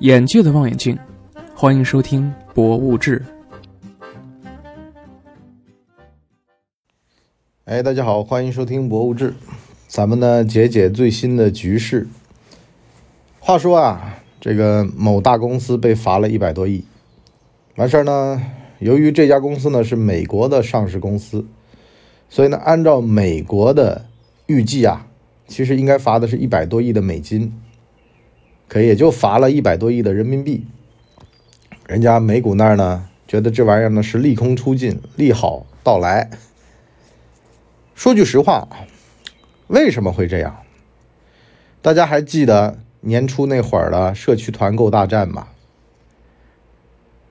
眼界的望远镜，欢迎收听《博物志》。哎，大家好，欢迎收听《博物志》，咱们呢解解最新的局势。话说啊，这个某大公司被罚了一百多亿，完事儿呢，由于这家公司呢是美国的上市公司，所以呢，按照美国的预计啊，其实应该罚的是一百多亿的美金。可也就罚了一百多亿的人民币，人家美股那儿呢，觉得这玩意儿呢是利空出尽，利好到来。说句实话，为什么会这样？大家还记得年初那会儿的社区团购大战吗？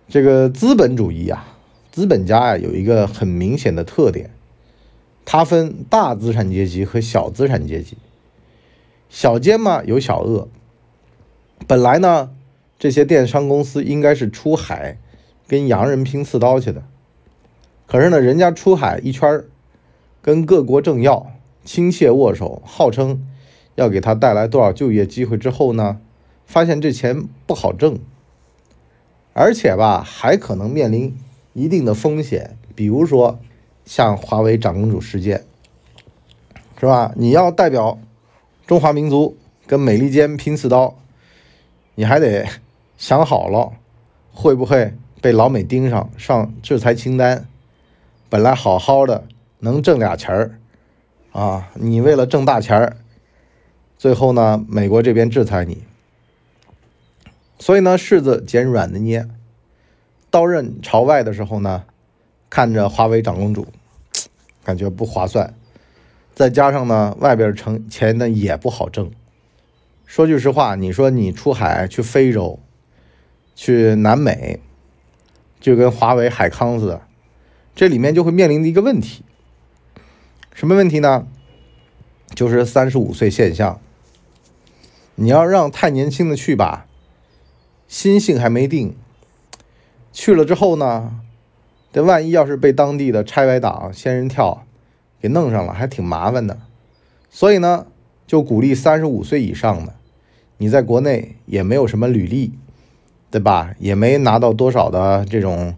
这个资本主义啊，资本家呀，有一个很明显的特点，它分大资产阶级和小资产阶级。小奸嘛，有小恶。本来呢，这些电商公司应该是出海跟洋人拼刺刀去的，可是呢，人家出海一圈跟各国政要亲切握手，号称要给他带来多少就业机会之后呢，发现这钱不好挣，而且吧，还可能面临一定的风险，比如说像华为长公主事件，是吧？你要代表中华民族跟美利坚拼刺刀。你还得想好了，会不会被老美盯上上制裁清单？本来好好的能挣俩钱儿，啊，你为了挣大钱儿，最后呢，美国这边制裁你，所以呢，柿子捡软的捏，刀刃朝外的时候呢，看着华为长公主，感觉不划算，再加上呢，外边成钱呢也不好挣。说句实话，你说你出海去非洲、去南美，就跟华为、海康似的，这里面就会面临的一个问题，什么问题呢？就是三十五岁现象。你要让太年轻的去吧，心性还没定，去了之后呢，这万一要是被当地的拆歪党、仙人跳给弄上了，还挺麻烦的。所以呢，就鼓励三十五岁以上的。你在国内也没有什么履历，对吧？也没拿到多少的这种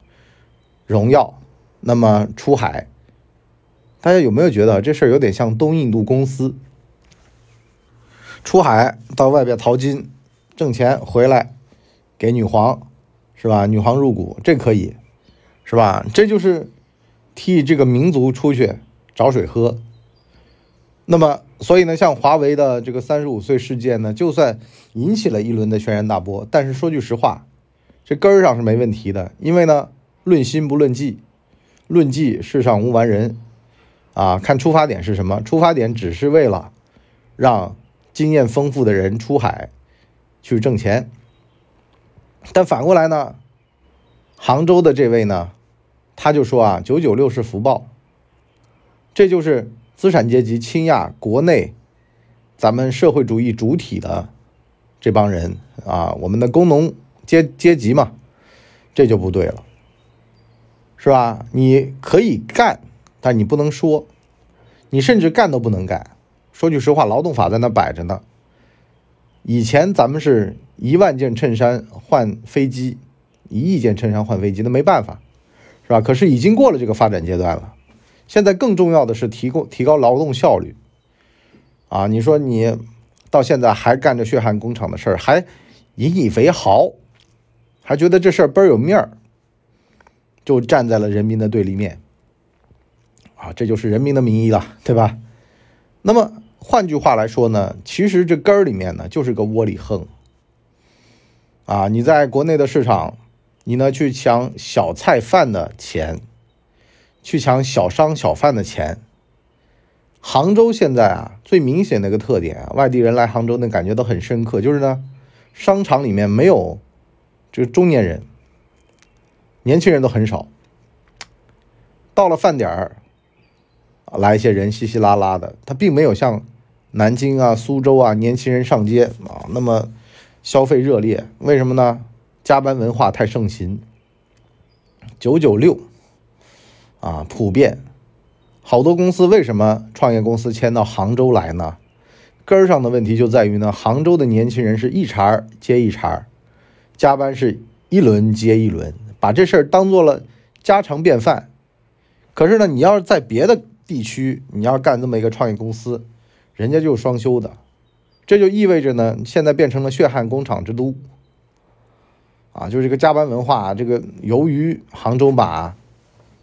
荣耀，那么出海，大家有没有觉得这事儿有点像东印度公司出海到外边淘金挣钱回来给女皇，是吧？女皇入股，这可以，是吧？这就是替这个民族出去找水喝。那么，所以呢，像华为的这个三十五岁事件呢，就算引起了一轮的轩然大波，但是说句实话，这根儿上是没问题的。因为呢，论心不论迹，论迹世上无完人啊。看出发点是什么？出发点只是为了让经验丰富的人出海去挣钱。但反过来呢，杭州的这位呢，他就说啊，九九六是福报，这就是。资产阶级倾轧国内，咱们社会主义主体的这帮人啊，我们的工农阶阶级嘛，这就不对了，是吧？你可以干，但你不能说，你甚至干都不能干。说句实话，劳动法在那摆着呢。以前咱们是一万件衬衫换飞机，一亿件衬衫换飞机，那没办法，是吧？可是已经过了这个发展阶段了。现在更重要的是提供提高劳动效率，啊，你说你到现在还干着血汗工厂的事儿，还引以为豪，还觉得这事儿倍儿有面儿，就站在了人民的对立面，啊，这就是人民的名义了，对吧？那么换句话来说呢，其实这根儿里面呢就是个窝里横，啊，你在国内的市场，你呢去抢小菜饭的钱。去抢小商小贩的钱。杭州现在啊，最明显的一个特点啊，外地人来杭州那感觉都很深刻，就是呢，商场里面没有这个中年人，年轻人都很少。到了饭点儿，来一些人稀稀拉拉的，他并没有像南京啊、苏州啊，年轻人上街啊那么消费热烈。为什么呢？加班文化太盛行，九九六。啊，普遍，好多公司为什么创业公司迁到杭州来呢？根儿上的问题就在于呢，杭州的年轻人是一茬接一茬加班是一轮接一轮，把这事儿当做了家常便饭。可是呢，你要是在别的地区，你要干这么一个创业公司，人家就是双休的，这就意味着呢，现在变成了血汗工厂之都。啊，就是这个加班文化，这个由于杭州马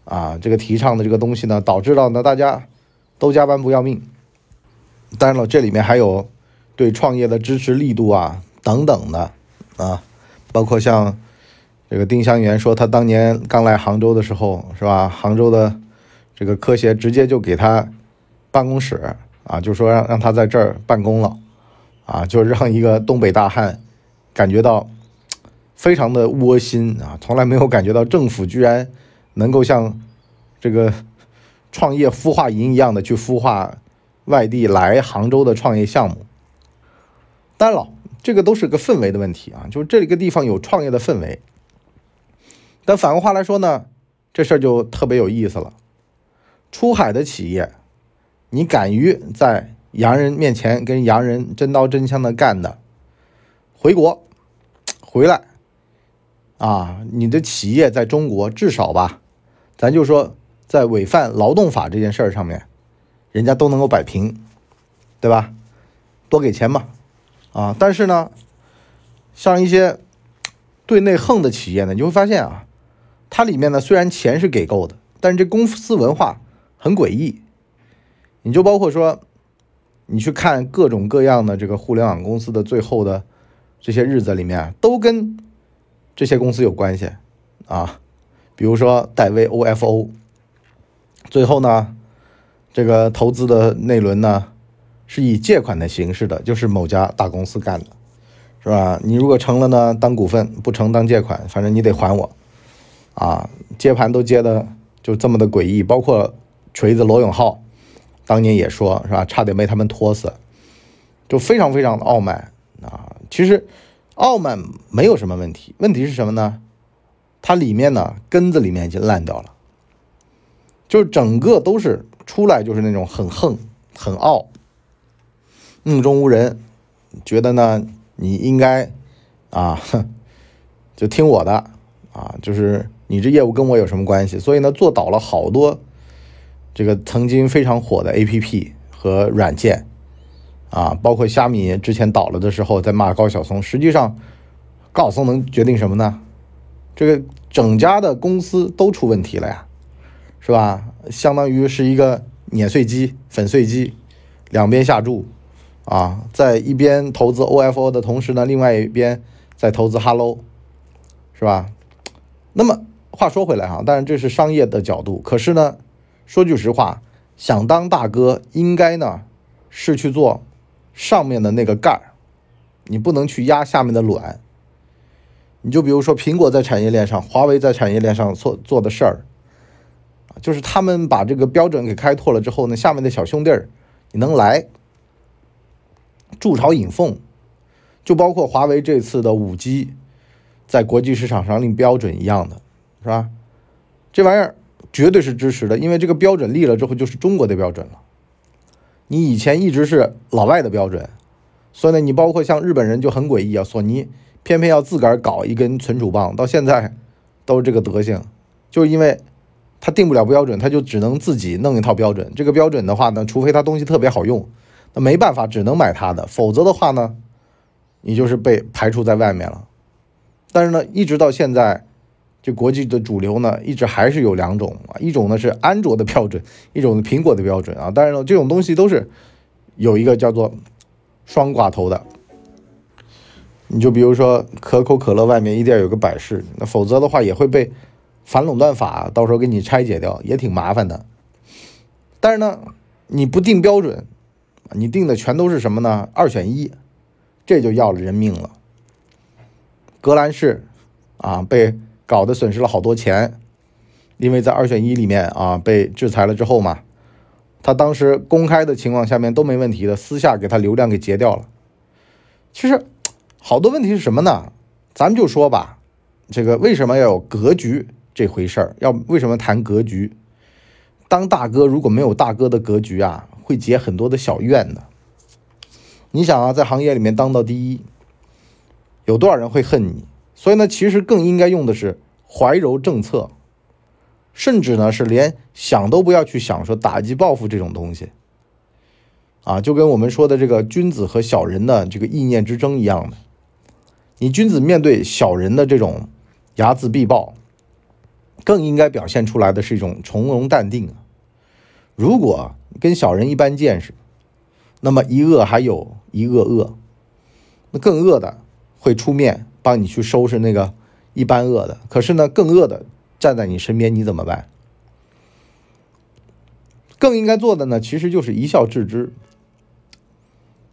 啊这个提倡的这个东西呢，导致到呢大家都加班不要命。当然了，这里面还有对创业的支持力度啊等等的啊，包括像这个丁香园说，他当年刚来杭州的时候，是吧？杭州的这个科协直接就给他办公室啊，就说让让他在这儿办公了啊，就让一个东北大汉感觉到非常的窝心啊，从来没有感觉到政府居然能够像这个创业孵化营一样的去孵化。外地来杭州的创业项目，当然了，这个都是个氛围的问题啊，就是这个地方有创业的氛围。但反过话来说呢，这事儿就特别有意思了。出海的企业，你敢于在洋人面前跟洋人真刀真枪的干的，回国回来啊，你的企业在中国至少吧，咱就说在违反劳动法这件事儿上面。人家都能够摆平，对吧？多给钱嘛，啊！但是呢，像一些对内横的企业呢，你会发现啊，它里面呢虽然钱是给够的，但是这公司文化很诡异。你就包括说，你去看各种各样的这个互联网公司的最后的这些日子里面，都跟这些公司有关系啊。比如说戴威 OFO，最后呢。这个投资的那轮呢，是以借款的形式的，就是某家大公司干的，是吧？你如果成了呢，当股份；不成当借款，反正你得还我，啊，接盘都接的就这么的诡异。包括锤子罗永浩，当年也说是吧，差点被他们拖死，就非常非常的傲慢啊。其实傲慢没有什么问题，问题是什么呢？它里面呢根子里面已经烂掉了，就是整个都是。出来就是那种很横、很傲、目中无人，觉得呢你应该啊，就听我的啊，就是你这业务跟我有什么关系？所以呢，做倒了好多这个曾经非常火的 APP 和软件啊，包括虾米之前倒了的时候在骂高晓松，实际上高晓松能决定什么呢？这个整家的公司都出问题了呀。是吧？相当于是一个碾碎机、粉碎机，两边下注，啊，在一边投资 OFO 的同时呢，另外一边在投资 Hello，是吧？那么话说回来哈，当然这是商业的角度，可是呢，说句实话，想当大哥，应该呢是去做上面的那个盖儿，你不能去压下面的卵。你就比如说苹果在产业链上，华为在产业链上做做的事儿。就是他们把这个标准给开拓了之后呢，下面的小兄弟儿，你能来筑巢引凤，就包括华为这次的五 G，在国际市场上令标准一样的，是吧？这玩意儿绝对是支持的，因为这个标准立了之后就是中国的标准了。你以前一直是老外的标准，所以呢，你包括像日本人就很诡异啊，索尼偏偏要自个儿搞一根存储棒，到现在都是这个德行，就是因为。他定不了标准，他就只能自己弄一套标准。这个标准的话呢，除非他东西特别好用，那没办法，只能买他的。否则的话呢，你就是被排除在外面了。但是呢，一直到现在，这国际的主流呢，一直还是有两种啊，一种呢是安卓的标准，一种是苹果的标准啊。当然了，这种东西都是有一个叫做双寡头的。你就比如说可口可乐外面一定要有个百事，那否则的话也会被。反垄断法到时候给你拆解掉也挺麻烦的，但是呢，你不定标准，你定的全都是什么呢？二选一，这就要了人命了。格兰仕啊，被搞得损失了好多钱，因为在二选一里面啊被制裁了之后嘛，他当时公开的情况下面都没问题的，私下给他流量给截掉了。其实好多问题是什么呢？咱们就说吧，这个为什么要有格局？这回事儿要为什么谈格局？当大哥如果没有大哥的格局啊，会结很多的小怨的。你想啊，在行业里面当到第一，有多少人会恨你？所以呢，其实更应该用的是怀柔政策，甚至呢是连想都不要去想说打击报复这种东西。啊，就跟我们说的这个君子和小人的这个意念之争一样的，你君子面对小人的这种睚眦必报，更应该表现出来的是一种从容淡定啊。如果跟小人一般见识，那么一恶还有一恶恶，那更恶的会出面帮你去收拾那个一般恶的。可是呢，更恶的站在你身边，你怎么办？更应该做的呢，其实就是一笑置之。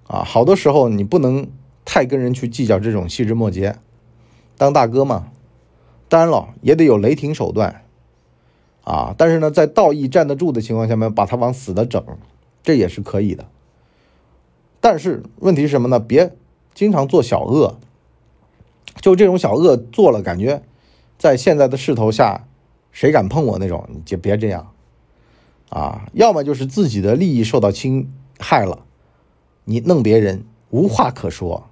啊，好多时候你不能太跟人去计较这种细枝末节，当大哥嘛，当然了，也得有雷霆手段，啊，但是呢，在道义站得住的情况下面，把他往死的整，这也是可以的。但是问题是什么呢？别经常做小恶，就这种小恶做了，感觉在现在的势头下，谁敢碰我那种，你就别这样，啊，要么就是自己的利益受到侵害了。你弄别人无话可说，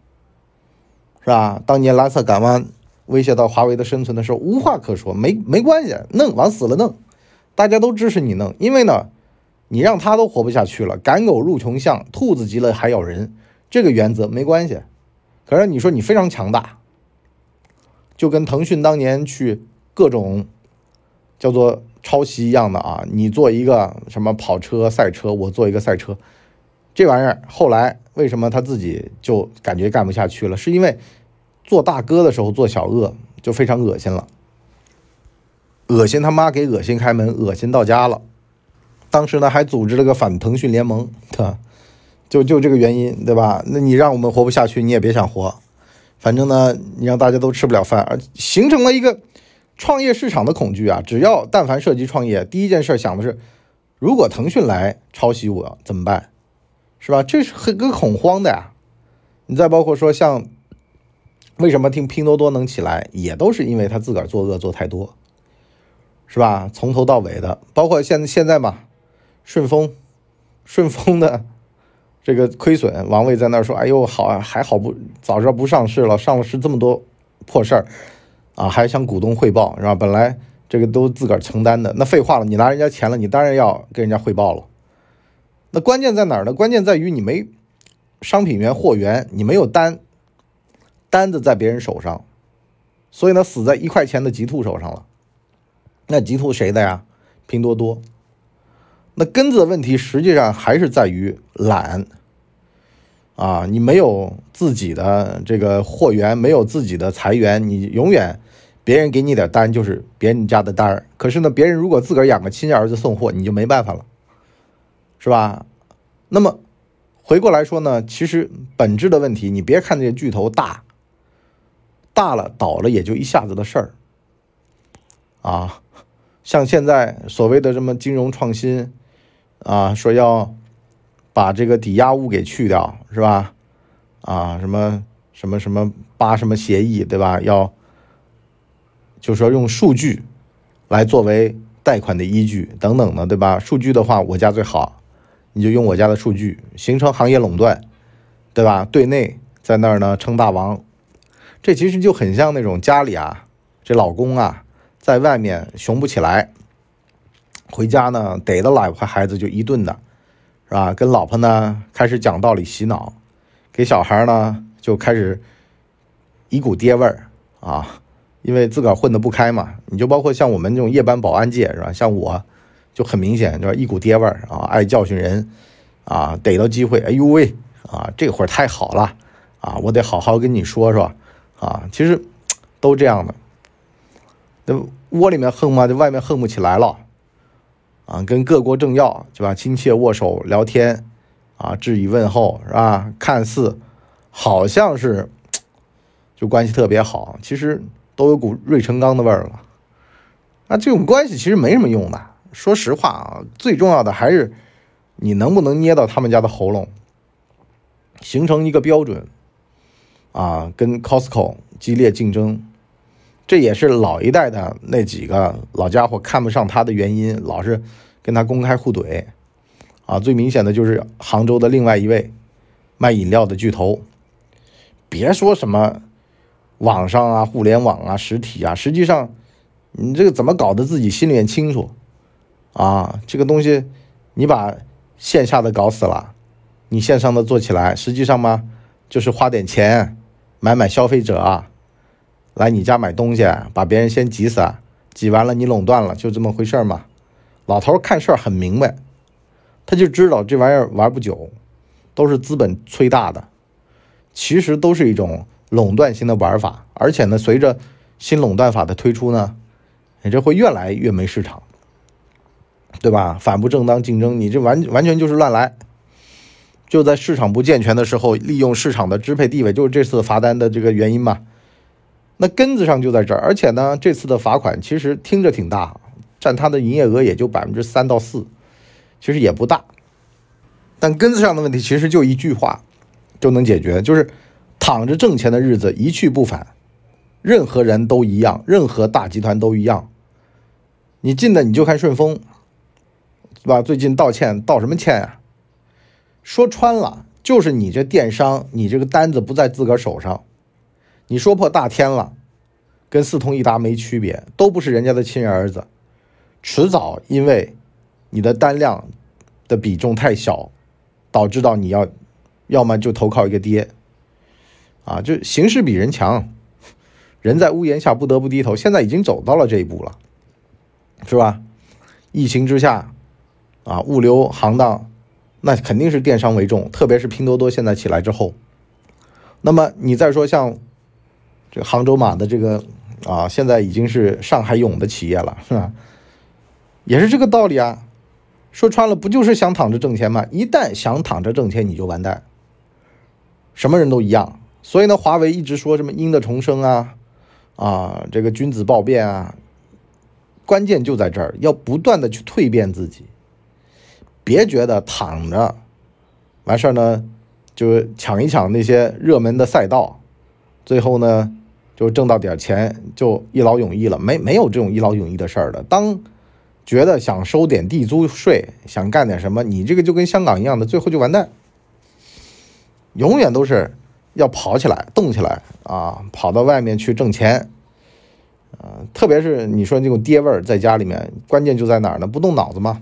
是吧？当年蓝色港湾威胁到华为的生存的时候，无话可说，没没关系，弄往死了弄，大家都支持你弄，因为呢，你让他都活不下去了，赶狗入穷巷，兔子急了还咬人，这个原则没关系。可是你说你非常强大，就跟腾讯当年去各种叫做抄袭一样的啊，你做一个什么跑车赛车，我做一个赛车。这玩意儿后来为什么他自己就感觉干不下去了？是因为做大哥的时候做小恶就非常恶心了，恶心他妈给恶心开门，恶心到家了。当时呢还组织了个反腾讯联盟，对吧？就就这个原因，对吧？那你让我们活不下去，你也别想活。反正呢，你让大家都吃不了饭，而形成了一个创业市场的恐惧啊！只要但凡涉及创业，第一件事想的是，如果腾讯来抄袭我怎么办？是吧？这是很个恐慌的呀。你再包括说，像为什么听拼多多能起来，也都是因为他自个儿作恶做太多，是吧？从头到尾的，包括现现在嘛，顺丰，顺丰的这个亏损，王卫在那儿说：“哎呦，好啊，还好不早知道不上市了，上了市这么多破事儿啊，还向股东汇报，是吧？本来这个都自个儿承担的，那废话了，你拿人家钱了，你当然要跟人家汇报了。”那关键在哪儿呢？关键在于你没商品源、货源，你没有单，单子在别人手上，所以呢，死在一块钱的极兔手上了。那极兔谁的呀？拼多多。那根子问题实际上还是在于懒啊！你没有自己的这个货源，没有自己的财源，你永远别人给你点单就是别人家的单儿。可是呢，别人如果自个儿养个亲儿子送货，你就没办法了。是吧？那么回过来说呢，其实本质的问题，你别看这些巨头大，大了倒了也就一下子的事儿啊。像现在所谓的什么金融创新啊，说要把这个抵押物给去掉，是吧？啊，什么什么什么八什么协议，对吧？要就说用数据来作为贷款的依据等等的，对吧？数据的话，我家最好。你就用我家的数据形成行业垄断，对吧？对内在那儿呢称大王，这其实就很像那种家里啊，这老公啊在外面雄不起来，回家呢逮着老婆孩子就一顿的，是吧？跟老婆呢开始讲道理洗脑，给小孩呢就开始一股爹味儿啊，因为自个儿混得不开嘛。你就包括像我们这种夜班保安界是吧？像我。就很明显，就是一股爹味儿啊，爱教训人，啊，逮到机会，哎呦喂，啊，这会儿太好了，啊，我得好好跟你说说，啊，其实都这样的，那窝里面横嘛，就外面横不起来了，啊，跟各国政要对吧，亲切握手聊天，啊，致以问候是吧？看似好像是就关系特别好，其实都有股芮成钢的味儿了，那这种关系其实没什么用的。说实话啊，最重要的还是你能不能捏到他们家的喉咙，形成一个标准啊，跟 Costco 激烈竞争，这也是老一代的那几个老家伙看不上他的原因，老是跟他公开互怼啊。最明显的就是杭州的另外一位卖饮料的巨头，别说什么网上啊、互联网啊、实体啊，实际上你这个怎么搞的，自己心里面清楚啊。这个东西你把线下的搞死了，你线上的做起来，实际上嘛，就是花点钱买买消费者啊，来你家买东西，把别人先挤死，挤完了你垄断了，就这么回事嘛。老头看事儿很明白，他就知道这玩意儿玩不久，都是资本催大的，其实都是一种。垄断型的玩法，而且呢，随着新垄断法的推出呢，你这会越来越没市场，对吧？反不正当竞争，你这完完全就是乱来。就在市场不健全的时候，利用市场的支配地位，就是这次罚单的这个原因嘛。那根子上就在这儿，而且呢，这次的罚款其实听着挺大，占他的营业额也就百分之三到四，其实也不大。但根子上的问题其实就一句话就能解决，就是。躺着挣钱的日子一去不返，任何人都一样，任何大集团都一样。你进的你就看顺丰，是吧？最近道歉道什么歉呀？说穿了就是你这电商，你这个单子不在自个儿手上，你说破大天了，跟四通一达没区别，都不是人家的亲儿子，迟早因为你的单量的比重太小，导致到你要，要么就投靠一个爹。啊，就形势比人强，人在屋檐下不得不低头。现在已经走到了这一步了，是吧？疫情之下，啊，物流行当那肯定是电商为重，特别是拼多多现在起来之后。那么你再说像这杭州马的这个啊，现在已经是上海永的企业了，是吧？也是这个道理啊。说穿了，不就是想躺着挣钱吗？一旦想躺着挣钱，你就完蛋。什么人都一样。所以呢，华为一直说什么鹰的重生啊，啊，这个君子豹变啊，关键就在这儿，要不断的去蜕变自己，别觉得躺着完事儿呢，就抢一抢那些热门的赛道，最后呢就挣到点钱就一劳永逸了，没没有这种一劳永逸的事儿的。当觉得想收点地租税，想干点什么，你这个就跟香港一样的，最后就完蛋，永远都是。要跑起来，动起来啊！跑到外面去挣钱，啊，特别是你说那种爹味儿，在家里面，关键就在哪儿呢？不动脑子吗？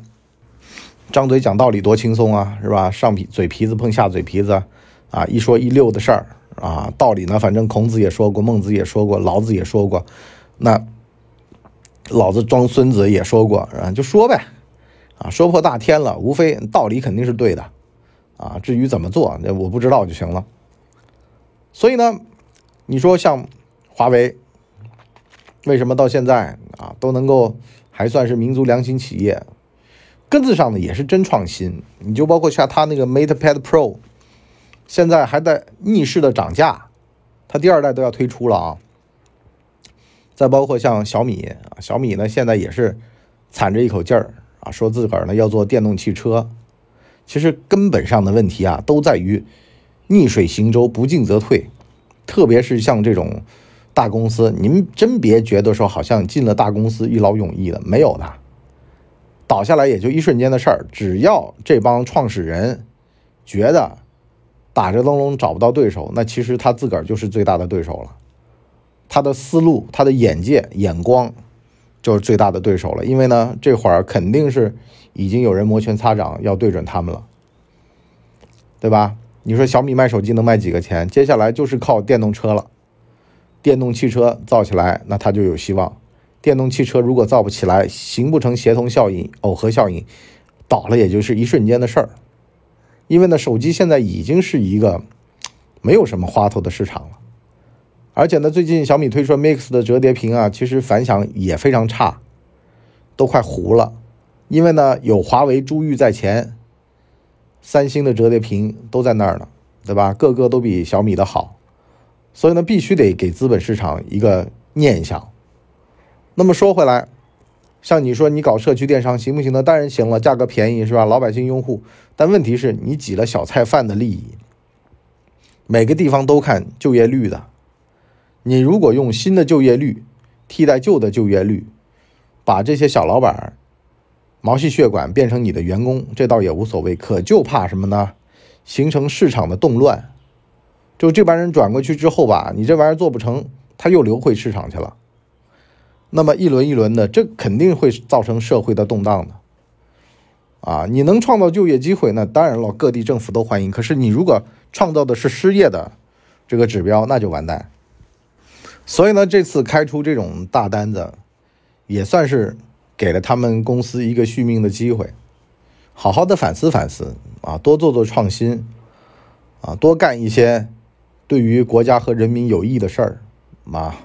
张嘴讲道理多轻松啊，是吧？上皮嘴皮子碰下嘴皮子，啊，一说一溜的事儿啊，道理呢，反正孔子也说过，孟子也说过，老子也说过，那老子装孙子也说过，啊，就说呗，啊，说破大天了，无非道理肯定是对的，啊，至于怎么做，那我不知道就行了。所以呢，你说像华为，为什么到现在啊都能够还算是民族良心企业？根子上呢也是真创新。你就包括像它那个 MatePad Pro，现在还在逆势的涨价，它第二代都要推出了啊。再包括像小米啊，小米呢现在也是惨着一口劲儿啊，说自个儿呢要做电动汽车。其实根本上的问题啊都在于。逆水行舟，不进则退。特别是像这种大公司，您真别觉得说好像进了大公司一劳永逸的，没有的，倒下来也就一瞬间的事儿。只要这帮创始人觉得打着灯笼找不到对手，那其实他自个儿就是最大的对手了。他的思路、他的眼界、眼光就是最大的对手了。因为呢，这会儿肯定是已经有人摩拳擦掌要对准他们了，对吧？你说小米卖手机能卖几个钱？接下来就是靠电动车了。电动汽车造起来，那它就有希望。电动汽车如果造不起来，形不成协同效应、耦合效应，倒了也就是一瞬间的事儿。因为呢，手机现在已经是一个没有什么花头的市场了。而且呢，最近小米推出 Mix 的折叠屏啊，其实反响也非常差，都快糊了。因为呢，有华为珠玉在前。三星的折叠屏都在那儿呢，对吧？个个都比小米的好，所以呢，必须得给资本市场一个念想。那么说回来，像你说你搞社区电商行不行呢？当然行了，价格便宜是吧？老百姓拥护。但问题是你挤了小菜贩的利益，每个地方都看就业率的。你如果用新的就业率替代旧的就业率，把这些小老板。毛细血管变成你的员工，这倒也无所谓。可就怕什么呢？形成市场的动乱。就这帮人转过去之后吧，你这玩意儿做不成，他又流回市场去了。那么一轮一轮的，这肯定会造成社会的动荡的。啊，你能创造就业机会，那当然了，各地政府都欢迎。可是你如果创造的是失业的这个指标，那就完蛋。所以呢，这次开出这种大单子，也算是给了他们公司一个续命的机会，好好的反思反思啊，多做做创新啊，多干一些对于国家和人民有益的事儿啊，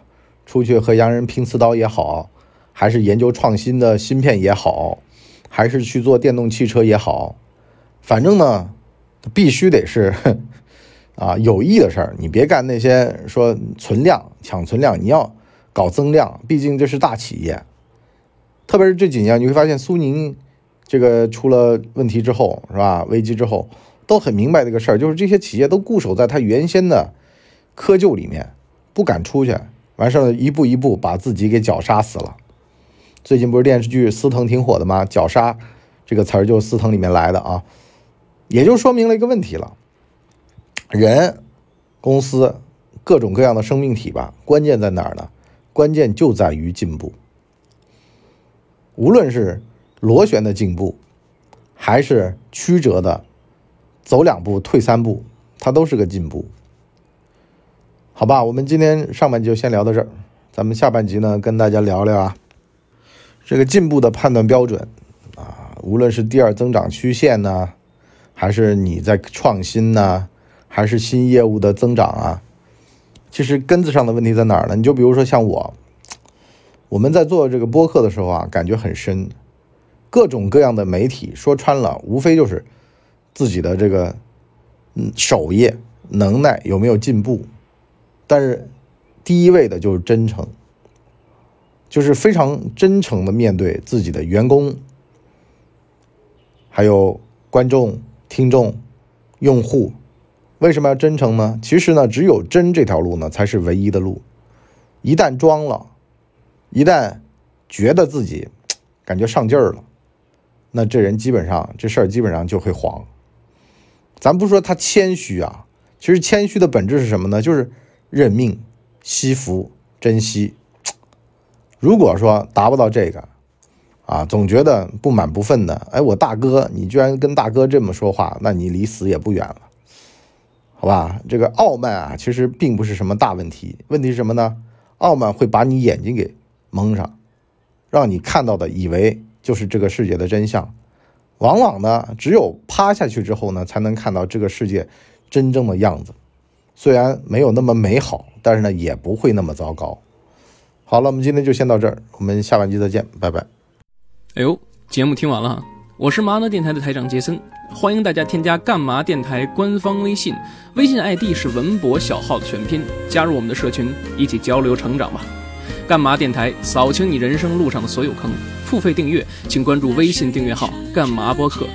出去和洋人拼刺刀也好，还是研究创新的芯片也好。还是去做电动汽车也好，反正呢，必须得是 啊有益的事儿。你别干那些说存量抢存量，你要搞增量。毕竟这是大企业，特别是这几年，你会发现苏宁这个出了问题之后，是吧？危机之后都很明白这个事儿，就是这些企业都固守在它原先的窠臼里面，不敢出去，完事儿一步一步把自己给绞杀死了。最近不是电视剧《司藤》挺火的吗？绞杀这个词儿就是《司藤》里面来的啊，也就说明了一个问题了：人、公司、各种各样的生命体吧，关键在哪儿呢？关键就在于进步。无论是螺旋的进步，还是曲折的走两步退三步，它都是个进步。好吧，我们今天上半集就先聊到这儿，咱们下半集呢，跟大家聊聊啊。这个进步的判断标准啊，无论是第二增长曲线呢，还是你在创新呢，还是新业务的增长啊，其实根子上的问题在哪儿呢？你就比如说像我，我们在做这个播客的时候啊，感觉很深，各种各样的媒体说穿了，无非就是自己的这个嗯首页能耐有没有进步，但是第一位的就是真诚。就是非常真诚的面对自己的员工，还有观众、听众、用户。为什么要真诚呢？其实呢，只有真这条路呢，才是唯一的路。一旦装了，一旦觉得自己感觉上劲儿了，那这人基本上这事儿基本上就会黄。咱不说他谦虚啊，其实谦虚的本质是什么呢？就是认命、惜福、珍惜。如果说达不到这个，啊，总觉得不满不忿的，哎，我大哥，你居然跟大哥这么说话，那你离死也不远了，好吧？这个傲慢啊，其实并不是什么大问题，问题是什么呢？傲慢会把你眼睛给蒙上，让你看到的以为就是这个世界的真相，往往呢，只有趴下去之后呢，才能看到这个世界真正的样子，虽然没有那么美好，但是呢，也不会那么糟糕。好了，我们今天就先到这儿，我们下半集再见，拜拜。哎呦，节目听完了，我是麻辣电台的台长杰森，欢迎大家添加干嘛电台官方微信，微信 ID 是文博小号的全拼，加入我们的社群，一起交流成长吧。干嘛电台扫清你人生路上的所有坑，付费订阅请关注微信订阅号干嘛播客。